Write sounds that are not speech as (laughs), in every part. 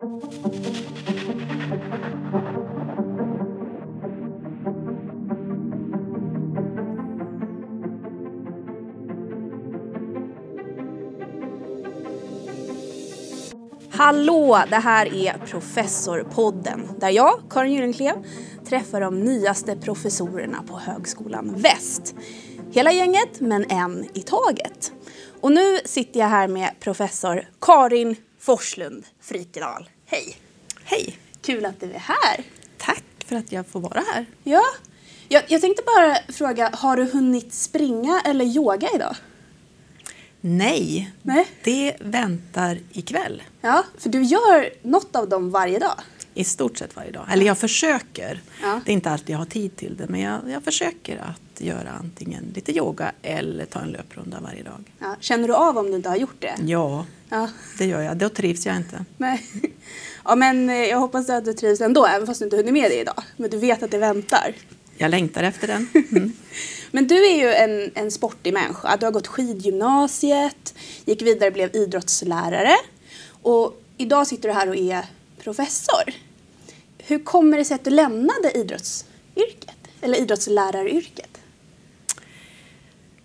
Hallå! Det här är Professorpodden där jag, Karin Gyllenklev, träffar de nyaste professorerna på Högskolan Väst. Hela gänget, men en i taget. Och nu sitter jag här med professor Karin Forslund Frikedal. Hej! Hej! Kul att du är här. Tack för att jag får vara här. Ja, jag, jag tänkte bara fråga, har du hunnit springa eller yoga idag? Nej, Nej. det väntar ikväll. Ja, för du gör något av dem varje dag. I stort sett varje dag. Eller jag försöker. Ja. Det är inte alltid jag har tid till det. Men jag, jag försöker att göra antingen lite yoga eller ta en löprunda varje dag. Ja, känner du av om du inte har gjort det? Ja, Ja. det gör jag. Då trivs jag inte. Nej. Ja, men eh, jag hoppas att du trivs ändå, även fast du inte hunnit med det idag. Men du vet att det väntar. Jag längtar efter den. Mm. (laughs) Men du är ju en, en sportig människa. Du har gått skidgymnasiet, gick vidare blev idrottslärare och idag sitter du här och är professor. Hur kommer det sig att du lämnade idrottsyrket? Eller idrottsläraryrket?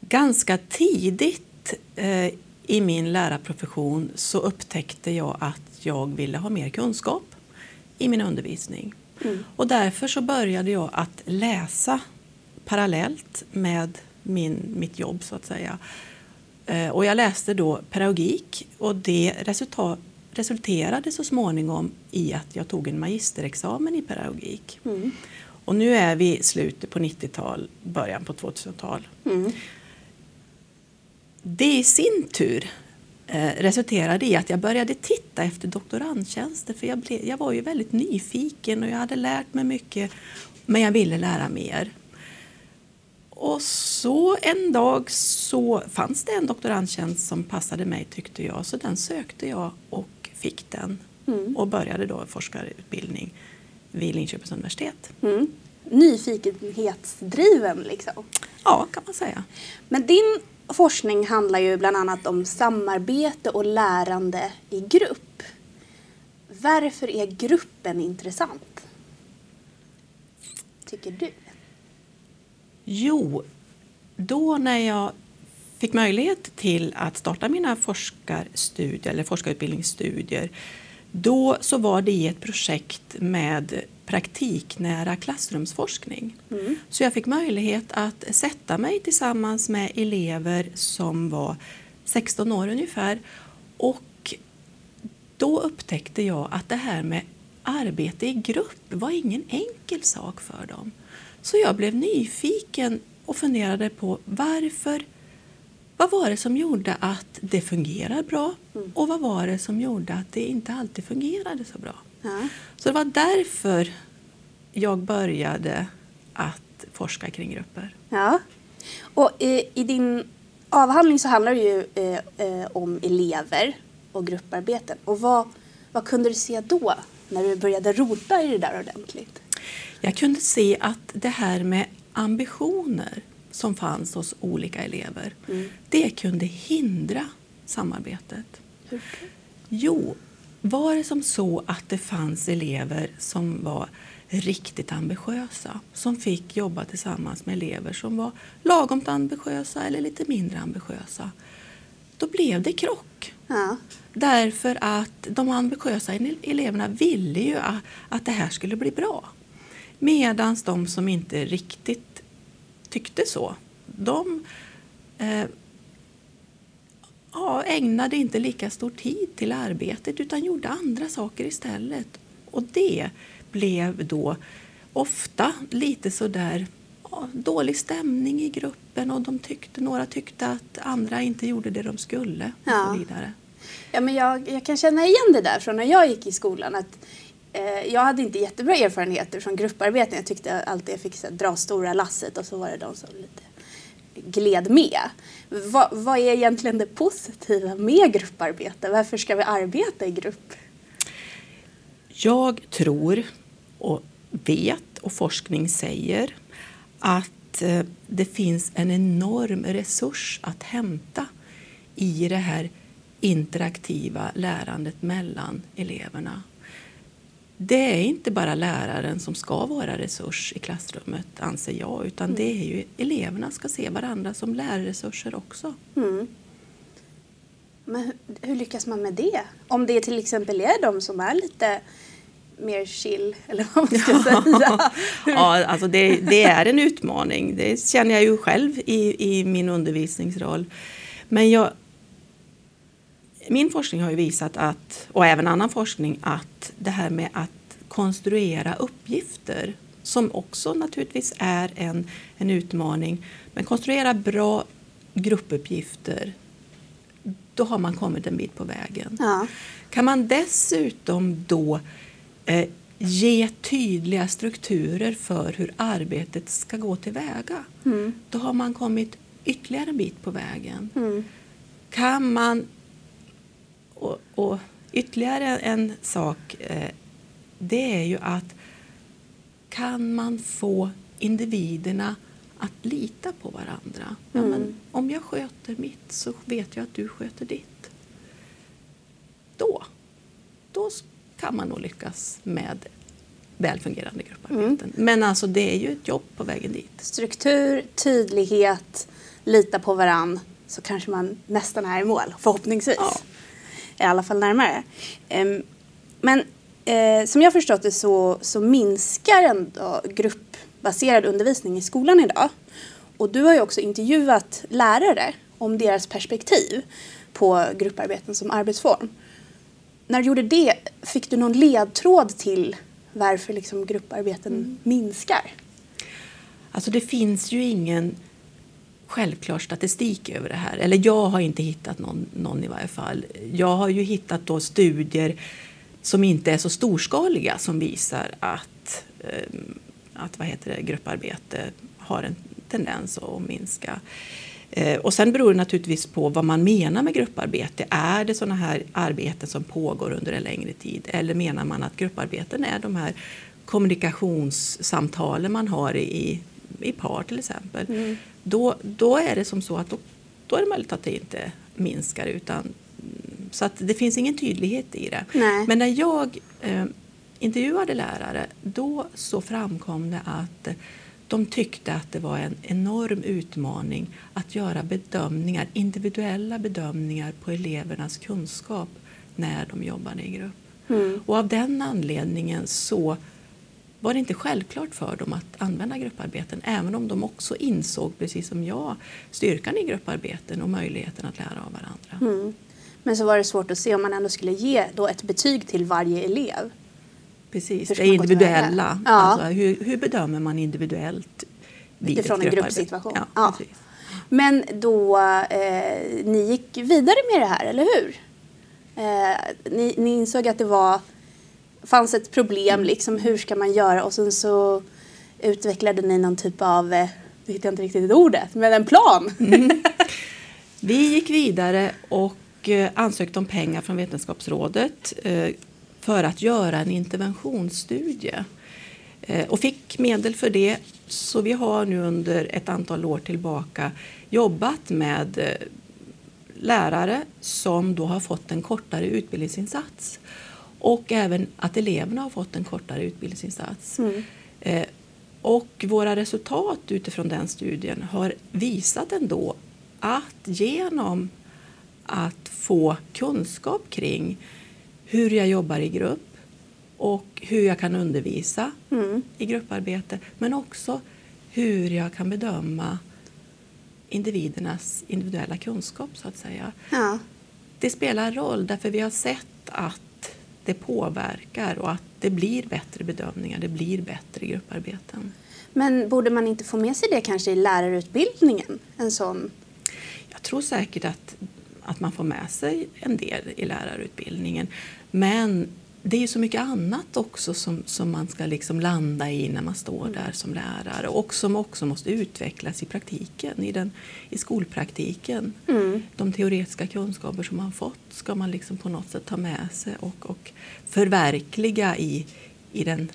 Ganska tidigt eh, i min lärarprofession så upptäckte jag att jag ville ha mer kunskap i min undervisning. Och därför så började jag att läsa parallellt med min, mitt jobb så att säga. Eh, och jag läste då pedagogik och det resultat, resulterade så småningom i att jag tog en magisterexamen i pedagogik. Och nu är vi i slutet på 90-tal, början på 2000-tal. Det i sin tur eh, resulterade i att jag började titta efter doktorandtjänster för jag, blev, jag var ju väldigt nyfiken och jag hade lärt mig mycket men jag ville lära mer. Och så en dag så fanns det en doktorandtjänst som passade mig tyckte jag så den sökte jag och fick den och började då forskarutbildning vid Linköpings universitet. Mm. Nyfikenhetsdriven liksom. Ja, kan man säga. Men din forskning handlar ju bland annat om samarbete och lärande i grupp. Varför är gruppen intressant? Tycker du? Jo, då när jag fick möjlighet till att starta mina forskarstudier eller forskarutbildningsstudier då så var det i ett projekt med praktiknära klassrumsforskning. Så jag fick möjlighet att sätta mig tillsammans med elever som var 16 år ungefär och då upptäckte jag att det här med arbete i grupp var ingen enkel sak för dem. Så jag blev nyfiken och funderade på varför vad var det som gjorde att det fungerar bra och vad var det som gjorde att det inte alltid fungerade så bra? Ja. Så det var därför jag började att forska kring grupper. Ja. Och i, i din avhandling så handlar det ju eh, eh, om elever och grupparbeten. Och vad, vad kunde du se då när du började rota i det där ordentligt? Jag kunde se att det här med ambitioner som fanns hos olika elever, det kunde hindra samarbetet. Hur? Jo, var det som så att det fanns elever som var riktigt ambitiösa som fick jobba tillsammans med elever som var lagom ambitiösa eller lite mindre ambitiösa då blev det krock. Ja. Därför att de ambitiösa eleverna ville ju a- att det här skulle bli bra. Medan de som inte riktigt tyckte så, de eh, ja, ägnade inte lika stor tid till arbetet utan gjorde andra saker istället. Och det blev då ofta lite sådär ja, dålig stämning i gruppen och de tyckte, några tyckte att andra inte gjorde det de skulle och Ja. så vidare. Ja, men jag, jag kan känna igen det där från när jag gick i skolan. Att, Eh, jag hade inte jättebra erfarenheter från grupparbeten. Jag tyckte alltid jag fick så här, dra stora lasset och så var det de som lite gled med. Va, vad är egentligen det positiva med grupparbete? Varför ska vi arbeta i grupp? Jag tror och vet och forskning säger att eh, det finns en enorm resurs att hämta i det här interaktiva lärandet mellan eleverna. Det är inte bara läraren som ska vara resurs i klassrummet, anser jag, utan mm. det är ju eleverna ska se varandra som lärresurser också. Mm. Men hur, hur, lyckas man med det? Om det till exempel är de som är lite mer chill, (laughs) eller vad man ska säga. (laughs) ja, alltså det, det, är en utmaning. Det känner jag ju själv i, i min undervisningsroll. Men jag, min forskning har ju visat att, och även annan forskning, att det här med att konstruera uppgifter som också naturligtvis är en, en utmaning. Men konstruera bra gruppuppgifter, då har man kommit en bit på vägen. Ja. Kan man dessutom då eh, ge tydliga strukturer för hur arbetet ska gå tillväga, mm. då har man kommit ytterligare en bit på vägen. Mm. Kan man... Och, och ytterligare en sak eh, det är ju att kan man få individerna att lita på varandra. Ja, men mm. om jag sköter mitt så vet jag att du sköter ditt. Då, då kan man nog lyckas med välfungerande grupparbeten. Mm. Men alltså det är ju ett jobb på vägen dit. Struktur, tydlighet, lita på varann så kanske man nästan är i mål, förhoppningsvis. Ja. I alla fall närmare. Um, men eh, som jag förstått det så, så minskar ändå gruppbaserad undervisning i skolan idag. Och du har ju också intervjuat lärare om deras perspektiv på grupparbeten som arbetsform. När du gjorde det, fick du någon ledtråd till varför liksom grupparbeten mm. minskar? Alltså det finns ju ingen självklar statistik över det här. Eller jag har inte hittat någon, någon i varje fall. Jag har ju hittat då studier som inte är så storskaliga som visar att, ehm, att vad heter det, grupparbete har en tendens att minska. Eh, och sen beror det naturligtvis på vad man menar med grupparbete. Är det sådana här arbeten som pågår under en längre tid eller menar man att grupparbeten är de här kommunikationssamtalen man har i, i par till exempel. Mm. Då, då är det som så att då, då är det möjligt att det inte minskar utan så att det finns ingen tydlighet i det. Nej. Men när jag eh, intervjuade lärare då så framkom det att de tyckte att det var en enorm utmaning att göra bedömningar, individuella bedömningar på elevernas kunskap när de jobbade i grupp. Mm. Och av den anledningen så var det inte självklart för dem att använda grupparbeten även om de också insåg, precis som jag, styrkan i grupparbeten och möjligheten att lära av varandra. Mm. Men så var det svårt att se om man ändå skulle ge då ett betyg till varje elev. Precis, det individuella. Ja. Alltså, hur, hur, bedömer man individuellt vid Utifrån en gruppsituation. Ja, ja. Men då, eh, ni gick vidare med det här, eller hur? Eh, ni, ni, insåg att det var, fanns ett problem, mm. liksom, hur ska man göra? Och sen så utvecklade ni någon typ av, eh, nu hittar jag inte riktigt ordet, men en plan. Mm. (laughs) Vi gick vidare och eh, ansökte om pengar från Vetenskapsrådet eh, för att göra en interventionsstudie och fick medel för det. Så vi har nu under ett antal år tillbaka jobbat med lärare som då har fått en kortare utbildningsinsats och även att eleverna har fått en kortare utbildningsinsats. Mm. Och våra resultat utifrån den studien har visat ändå att genom att få kunskap kring hur jag jobbar i grupp och hur jag kan undervisa mm. i grupparbete men också hur jag kan bedöma individernas individuella kunskap så att säga. Ja. Det spelar roll därför vi har sett att det påverkar och att det blir bättre bedömningar, det blir bättre grupparbeten. Men borde man inte få med sig det kanske i lärarutbildningen? En sån... Jag tror säkert att att man får med sig en del i lärarutbildningen. Men det är ju så mycket annat också som, som man ska liksom landa i när man står där som lärare och som också måste utvecklas i praktiken, i, den, i skolpraktiken. Mm. De teoretiska kunskaper som man fått ska man liksom på något sätt ta med sig och, och förverkliga i, i den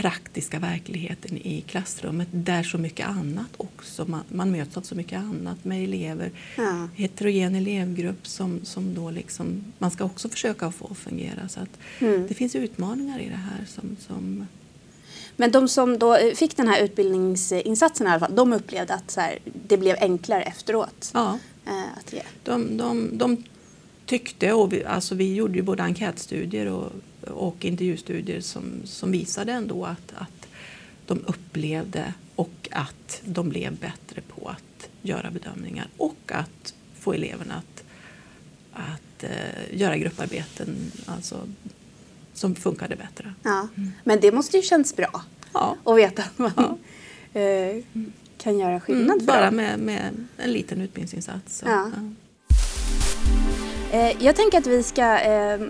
praktiska verkligheten i klassrummet där så mycket annat också, man, man möts av så mycket annat med elever. Ja. Heterogen elevgrupp som, som då liksom, man ska också försöka få fungera. Så att Mm. Det finns utmaningar i det här som, som Men de som då fick den här utbildningsinsatsen i alla fall, de upplevde att så här, det blev enklare efteråt ja, eh, att ge. de, de, de tyckte, och vi, alltså vi gjorde ju både enkätstudier och, och intervjustudier som, som visade ändå att, att de upplevde och att de blev bättre på att göra bedömningar och att få eleverna att, att eh, göra grupparbeten alltså, som funkade bättre. Ja. Men det måste ju känns bra Ja, att veta att man Ja. eh, kan göra skillnad mm, bara med, med en liten utbildningsinsats. Så, Ja. Eh, jag tänker att vi ska eh,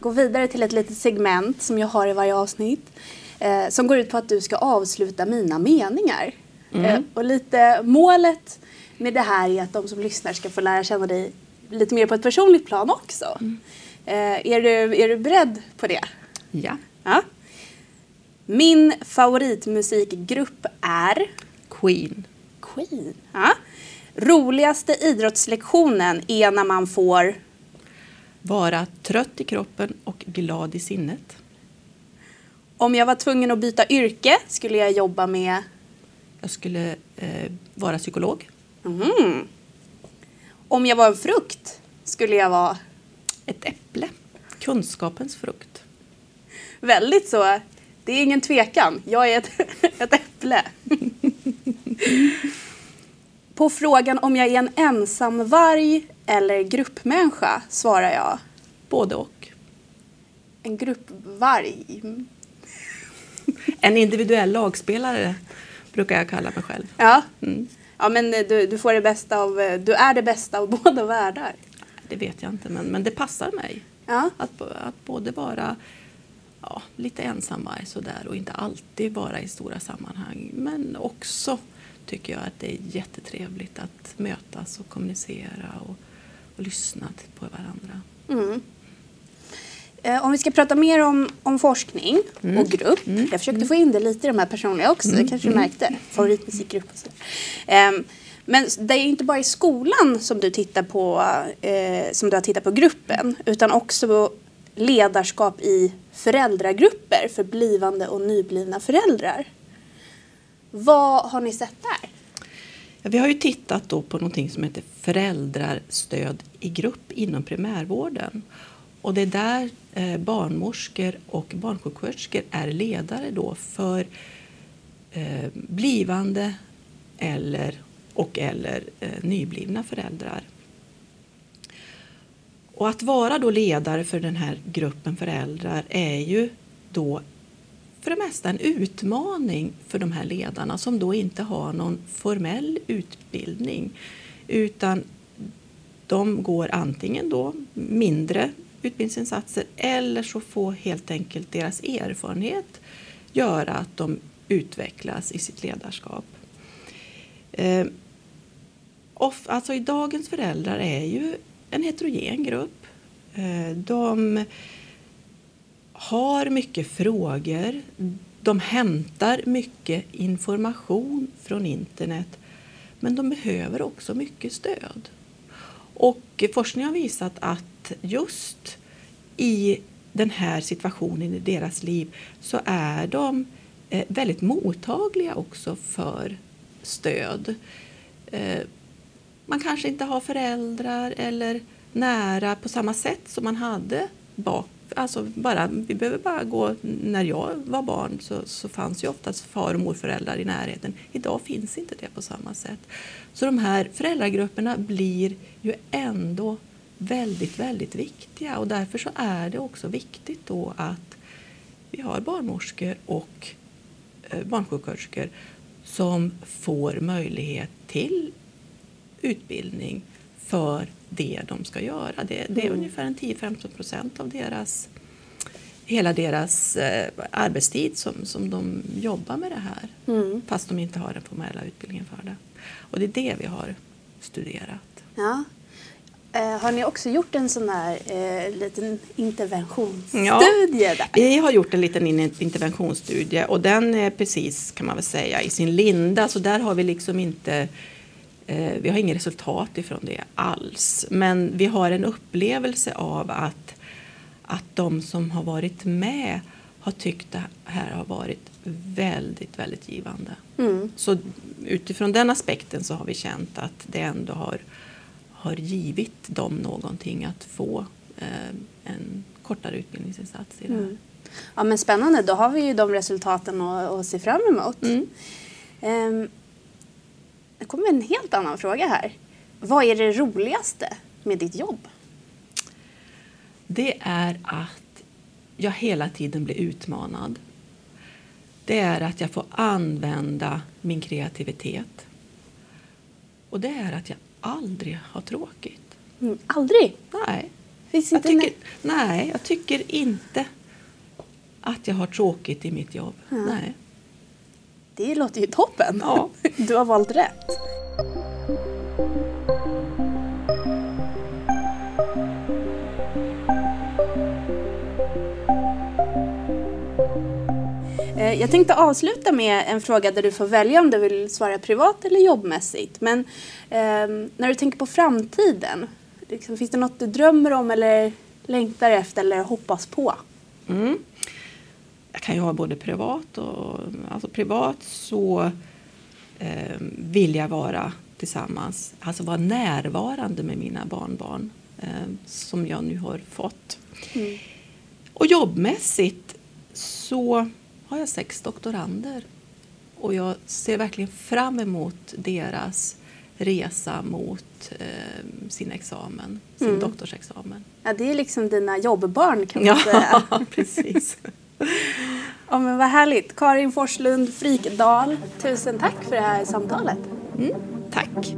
gå vidare till ett litet segment som jag har i varje avsnitt. Eh, som går ut på att du ska avsluta mina meningar. Mm. Eh, och lite målet med det här är att de som lyssnar ska få lära känna dig lite mer på ett personligt plan också. Mm. Eh, är, du, är du beredd på det? ja. Ja. Min favoritmusikgrupp är Queen. Queen. Ja. Roligaste idrottslektionen är när man får Vara trött i kroppen och glad i sinnet. Om jag var tvungen att byta yrke skulle jag jobba med Jag skulle eh, vara psykolog. Mhm. Om jag var en frukt skulle jag vara Ett äpple. Kunskapens frukt. väldigt så. Det är ingen tvekan. Jag är ett, (laughs) ett äpple. (laughs) På frågan om jag är en ensamvarg eller gruppmänniska svarar jag Både och. en gruppvarg. En individuell lagspelare brukar jag kalla mig själv. Ja, Mm. ja men du, du får det bästa av, du är det bästa av (laughs) båda världar. Det vet jag inte, men, men det passar mig. Ja. Att, att både vara ja, lite ensamvarg sådär och inte alltid vara i stora sammanhang. Men också tycker jag att det är jättetrevligt att mötas och kommunicera och, och lyssna till- på varandra. Mm. Eh, Om vi ska prata mer om, om forskning Mm. och grupp. Jag försökte få in det lite i de här personliga också, det kanske du märkte. Favoritmusikgrupp och så. Ehm, Men det är inte bara i skolan som du tittar på, eh, som du har tittat på gruppen, utan också ledarskap i föräldragrupper för blivande och nyblivna föräldrar. Vad har ni sett där? Vi har ju tittat då på någonting som heter föräldrarstöd i grupp inom primärvården. Och det är där eh, barnmorskor och barnsjuksköterskor är ledare då för eh, blivande eller, och eller eh, nyblivna föräldrar. Och att vara då ledare för den här gruppen föräldrar är ju då för det mesta en utmaning för de här ledarna som då inte har någon formell utbildning utan de går antingen då mindre utbildningsinsatser eller så får helt enkelt deras erfarenhet göra att de utvecklas i sitt ledarskap. Eh, alltså i dagens föräldrar är ju en heterogen grupp. Eh, de har mycket frågor. De hämtar mycket information från internet. Men de behöver också mycket stöd. Och forskning har visat att just i den här situationen i deras liv så är de eh, väldigt mottagliga också för stöd. Eh, man kanske inte har föräldrar eller nära på samma sätt som man hade bak. Alltså bara, vi behöver bara gå, när jag var barn så, så fanns ju oftast far och morföräldrar i närheten. Idag finns inte det på samma sätt. Så de här föräldragrupperna blir ju ändå väldigt, väldigt viktiga och därför så är det också viktigt då att vi har barnmorskor och eh, barnsjuksköterskor som får möjlighet till utbildning för det de ska göra. Det, det är Mm. ungefär en 10-15 procent av deras, hela deras eh, arbetstid som, som de jobbar med det här. Mm. Fast de inte har den formella utbildningen för det. Och det är det vi har studerat. Ja. Eh, har ni också gjort en sån här eh, liten interventionsstudie ja, där? Vi har gjort en liten interventionsstudie och den är precis kan man väl säga i sin linda så där har vi liksom inte vi har inget resultat ifrån det alls. Men vi har en upplevelse av att, att de som har varit med har tyckt det här har varit väldigt, väldigt givande. Mm. Så utifrån den aspekten så har vi känt att det ändå har har givit dem någonting att få eh, en kortare utbildningsinsats i det här. Mm. Ja men spännande, då har vi ju de resultaten att, att se fram emot. Mm. Um, det kommer en helt annan fråga här. Vad är det roligaste med ditt jobb? Det är att jag hela tiden blir utmanad. Det är att jag får använda min kreativitet. Och det är att jag aldrig ha tråkigt. Mm, aldrig? Nej. Finns jag tycker, nej, jag tycker inte att jag har tråkigt i mitt jobb. Mm. Nej. Det låter ju toppen. Ja. (laughs) Du har valt rätt. Eh, jag tänkte avsluta med en fråga där du får välja om du vill svara privat eller jobbmässigt. Men eh, när du tänker på framtiden, liksom, finns det något du drömmer om eller längtar efter eller hoppas på? Mm. Jag kan ju ha både privat och... Alltså privat så eh, vill jag vara tillsammans, alltså vara närvarande med mina barnbarn eh, som jag nu har fått. Mm. Och jobbmässigt så har jag sex doktorander och jag ser verkligen fram emot deras resa mot eh, sin examen, sin mm. doktorsexamen. Ja, det är liksom dina jobbbarn kan man ja, säga. Ja, (laughs) precis ja, men vad härligt. Karin Forslund Frikdal, tusen tack för det här samtalet. Mm, tack.